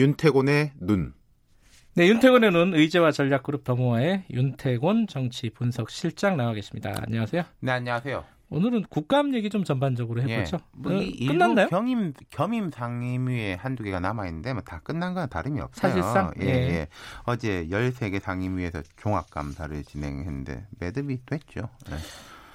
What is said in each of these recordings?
윤태곤의 눈. 네, 윤태곤의 눈 의제와 전략그룹 더모아의 윤태곤 정치 분석 실장 나와 계십니다. 안녕하세요. 네, 안녕하세요. 오늘은 국감 얘기 좀 전반적으로 해보죠. 예, 뭐 어, 끝났나요? 겸임 겸임 상임위에 한두 개가 남아 있는데 뭐 다 끝난 건 다름이 없어요. 사실상 예, 예. 예. 어제 13개 상임위에서 종합 감사를 진행했는데 매듭이 됐죠. 예.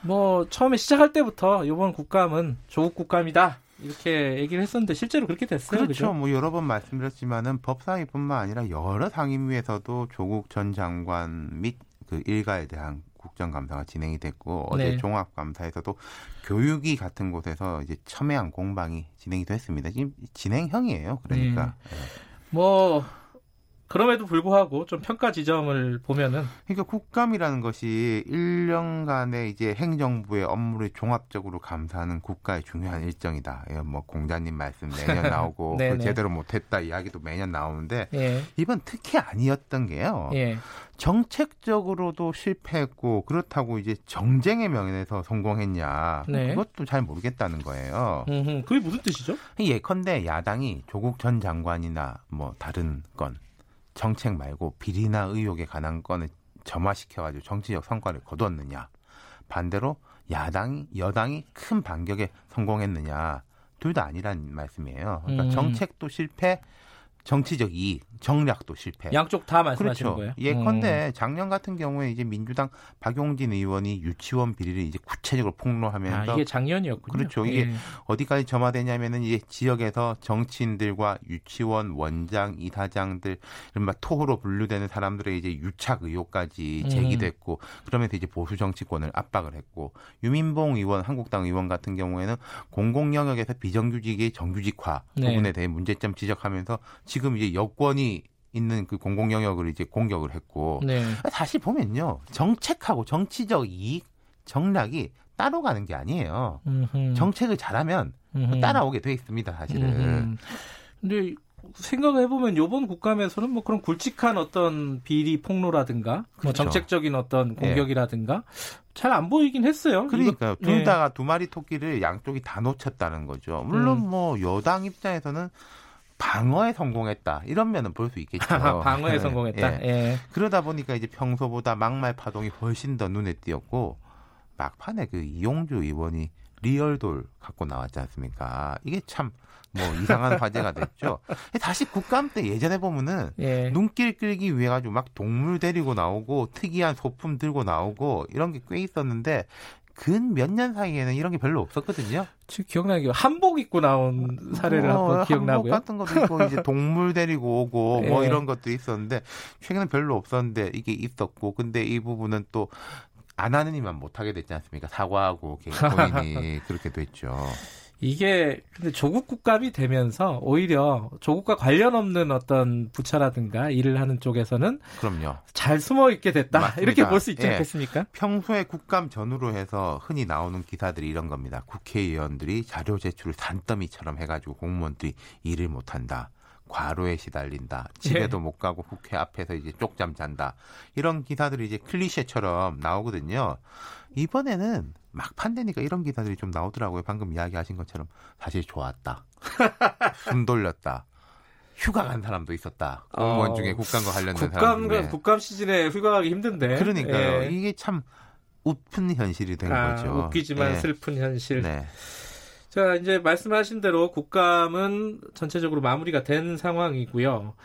뭐 처음에 시작할 때부터 이번 국감은 조국 국감이다. 이렇게 얘기를 했었는데 실제로 그렇게 됐어요. 그렇죠. 그죠? 뭐 여러 번 말씀드렸지만은 법사위뿐만 아니라 여러 상임위에서도 조국 전 장관 및 그 일가에 대한 국정감사가 진행이 됐고 어제 네. 종합감사에서도 교육위 같은 곳에서 이제 첨예한 공방이 진행이 됐습니다. 지금 진행형이에요. 그러니까. 네. 뭐 그럼에도 불구하고 좀 평가 지점을 보면은 그러니까 국감이라는 것이 1년간의 이제 행정부의 업무를 종합적으로 감사하는 국가의 중요한 일정이다. 예, 뭐 공자님 말씀 매년 나오고 그 제대로 못했다 이야기도 매년 나오는데 예. 이번 특히 아니었던 게요. 예. 정책적으로도 실패했고 그렇다고 이제 정쟁의 명예에서 성공했냐 네. 그것도 잘 모르겠다는 거예요. 음흠, 그게 무슨 뜻이죠? 예컨대 야당이 조국 전 장관이나 뭐 다른 건 정책 말고 비리나 의혹에 관한 건을 점화시켜가지고 정치적 성과를 거두었느냐. 반대로 야당이 여당이 큰 반격에 성공했느냐. 둘 다 아니란 말씀이에요. 그러니까 음. 정책도 실패, 정치적 이익, 정략도 실패. 양쪽 다 말씀하시는 그렇죠. 거예요. 예컨대 음. 작년 같은 경우에 이제 민주당 박용진 의원이 유치원 비리를 이제 구체적으로 폭로하면서 아, 이게 작년이었군요. 그렇죠. 이게 예. 어디까지 점화되냐면은 이제 지역에서 정치인들과 유치원 원장, 이사장들 이른바 토호로 분류되는 사람들의 이제 유착 의혹까지 음. 제기됐고 음. 그러면서 이제 보수 정치권을 압박을 했고 유민봉 의원, 한국당 의원 같은 경우에는 공공 영역에서 비정규직의 정규직화 네. 부분에 대해 문제점 지적하면서 지금 이제 여권이 있는 그 공공 영역을 이제 공격을 했고 네. 다시 보면요 정책하고 정치적 이익 정략이 따로 가는 게 아니에요. 음흠. 정책을 잘하면 음흠. 따라오게 돼 있습니다, 사실은. 근데 생각을 해보면 요번 국감에서는 뭐 그런 굵직한 어떤 비리 폭로라든가 뭐 그렇죠. 뭐 정책적인 어떤 공격이라든가 네. 잘안 보이긴 했어요. 그러니까 둘 다가 네. 두 마리 토끼를 양쪽이 다 놓쳤다는 거죠. 물론 음. 뭐 여당 입장에서는 방어에 성공했다 이런 면은 볼 수 있겠죠. 방어에 네. 성공했다. 예. 예. 그러다 보니까 이제 평소보다 막말 파동이 훨씬 더 눈에 띄었고 막판에 그 이용주 의원이 리얼돌 갖고 나왔지 않습니까? 이게 참 뭐 이상한 화제가 됐죠. 다시 국감 때 예전에 보면은 예. 눈길 끌기 위해 가지고 막 동물 데리고 나오고 특이한 소품 들고 나오고 이런 게 꽤 있었는데 근 몇 년 사이에는 이런 게 별로 없었거든요. 지금 기억나기 한복 입고 나온 사례를 어, 한번 기억나고요. 한복 같은 것도 있고 이제 동물 데리고 오고 네. 뭐 이런 것도 있었는데 최근에 별로 없었는데 이게 있었고 근데 이 부분은 또 안 하는 이만 못 하게 됐지 않습니까? 사과하고 본인이 그렇게 됐죠. 이게 근데 조국 국감이 되면서 오히려 조국과 관련 없는 어떤 부처라든가 일을 하는 쪽에서는 그럼요. 잘 숨어 있게 됐다 맞습니다. 이렇게 볼 수 있지 예. 않겠습니까? 평소에 국감 전후로 해서 흔히 나오는 기사들이 이런 겁니다. 국회의원들이 자료 제출을 산더미처럼 해가지고 공무원들이 일을 못한다. 과로에 시달린다. 집에도 예. 못 가고 국회 앞에서 이제 쪽잠 잔다. 이런 기사들이 이제 클리셰처럼 나오거든요. 이번에는 막판 되니까 이런 기사들이 좀 나오더라고요. 방금 이야기하신 것처럼 사실 좋았다. 숨 돌렸다. 휴가 간 사람도 있었다. 공무원 어, 중에 국감과 관련된 국감, 사람 국감 시즌에 휴가 가기 힘든데. 그러니까요. 예. 이게 참 웃픈 현실이 된 아, 거죠. 웃기지만 예. 슬픈 현실. 네. 자, 이제 말씀하신 대로 국감은 전체적으로 마무리가 된 상황이고요.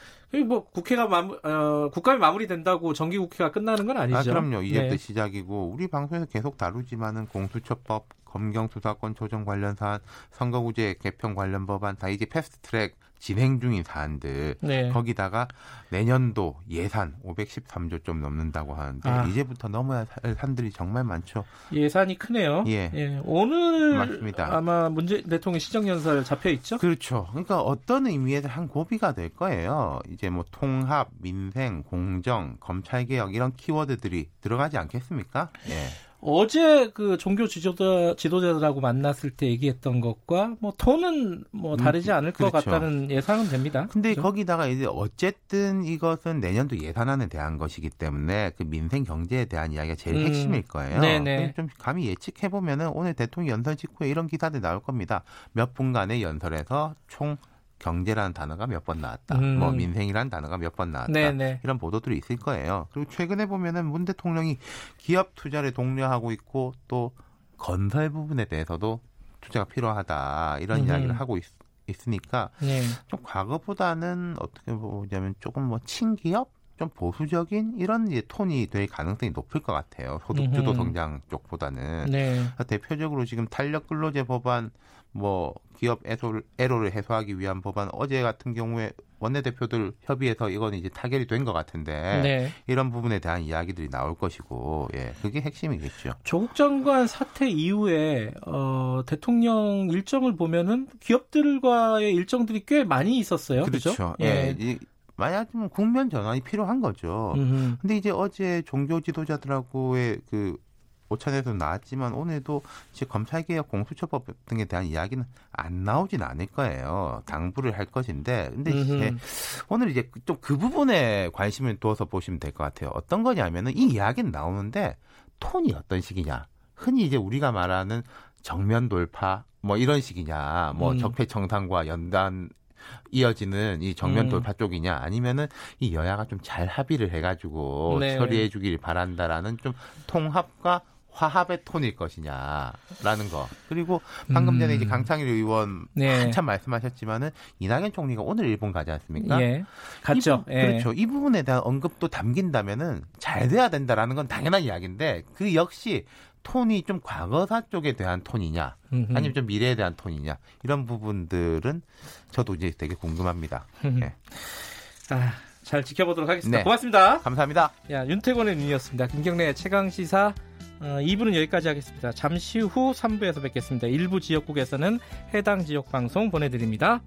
뭐 국회가 마무 어, 국감이 마무리된다고 정기 국회가 끝나는 건 아니죠. 아, 그럼요. 이제부터 네. 시작이고 우리 방송에서 계속 다루지만은 공수처법, 검경수사권 조정 관련 사안, 선거구제 개편 관련 법안 다 이제 패스트트랙 진행 중인 사안들 네. 거기다가 내년도 예산 513조 좀 넘는다고 하는데 아. 이제부터 넘어야 할 산들이 정말 많죠. 예산이 크네요. 예. 예. 오늘 맞습니다. 아마 문재 대통령 시정연설 잡혀 있죠? 그렇죠. 그러니까 어떤 의미에서 한 고비가 될 거예요. 이제 뭐 통합, 민생, 공정, 검찰 개혁 이런 키워드들이 들어가지 않겠습니까? 예. 어제 그 종교 지도자 지도자들하고 만났을 때 얘기했던 것과 뭐 톤은 뭐 음, 다르지 않을 그렇죠. 것 같다는 예상은 됩니다. 근데 그렇죠? 거기다가 이제 어쨌든 이것은 내년도 예산안에 대한 것이기 때문에 그 민생 경제에 대한 이야기가 제일 음, 핵심일 거예요. 네네. 좀 감히 예측해 보면은 오늘 대통령 연설 직후에 이런 기사들 나올 겁니다. 몇 분간의 연설에서 총 경제라는 단어가 몇 번 나왔다. 음. 뭐 민생이라는 단어가 몇 번 나왔다. 네네. 네. 이런 보도들이 있을 거예요. 그리고 최근에 보면은 문 대통령이 기업 투자를 독려하고 있고 또 건설 부분에 대해서도 투자가 필요하다 이런 음. 이야기를 하고 있, 있으니까 네. 좀 과거보다는 어떻게 보자면 조금 뭐 친기업 좀 보수적인 이런 이제 톤이 될 가능성이 높을 것 같아요. 소득주도 성장 쪽보다는. 네. 대표적으로 지금 탄력 근로제 법안 뭐 기업 애소를, 애로를 해소하기 위한 법안 어제 같은 경우에 원내대표들 협의해서 이건 이제 타결이 된 것 같은데 네. 이런 부분에 대한 이야기들이 나올 것이고 예 그게 핵심이겠죠. 조국 장관 사태 이후에 어, 대통령 일정을 보면은 기업들과의 일정들이 꽤 많이 있었어요. 그렇죠. 그렇죠? 예. 예. 만약이면 국면 전환이 필요한 거죠. 음흠. 근데 이제 어제 종교 지도자들하고의 그 오찬에서 나왔지만 오늘도 이제 검찰개혁 공수처법 등에 대한 이야기는 안 나오진 않을 거예요. 당부를 할 것인데, 근데 이제 오늘 이제 좀 그 부분에 관심을 두어서 보시면 될 것 같아요. 어떤 거냐면은 이 이야기는 나오는데 톤이 어떤 식이냐. 흔히 이제 우리가 말하는 정면 돌파 뭐 이런 식이냐, 뭐 음. 적폐 청산과 연단 이어지는 이 정면 음. 돌파 음. 쪽이냐 아니면은 이 여야가 좀 잘 합의를 해가지고 네. 처리해 주길 바란다라는 좀 통합과 화합의 톤일 것이냐라는 거. 그리고 방금 전에 이제 음. 강창일 의원 네. 한참 말씀하셨지만은 이낙연 총리가 오늘 일본 가지 않습니까? 예. 갔죠. 이 부, 예. 그렇죠. 이 부분에 대한 언급도 담긴다면은 잘 돼야 된다라는 건 당연한 이야기인데 그 역시 톤이 좀 과거사 쪽에 대한 톤이냐 아니면 좀 미래에 대한 톤이냐 이런 부분들은 저도 이제 되게 궁금합니다. 네. 아, 잘 지켜보도록 하겠습니다. 네. 고맙습니다. 감사합니다. 야, 윤태권의 눈이었습니다. 김경래 최강 시사 어, 2부는 여기까지 하겠습니다. 잠시 후 3부에서 뵙겠습니다. 일부 지역국에서는 해당 지역 방송 보내드립니다.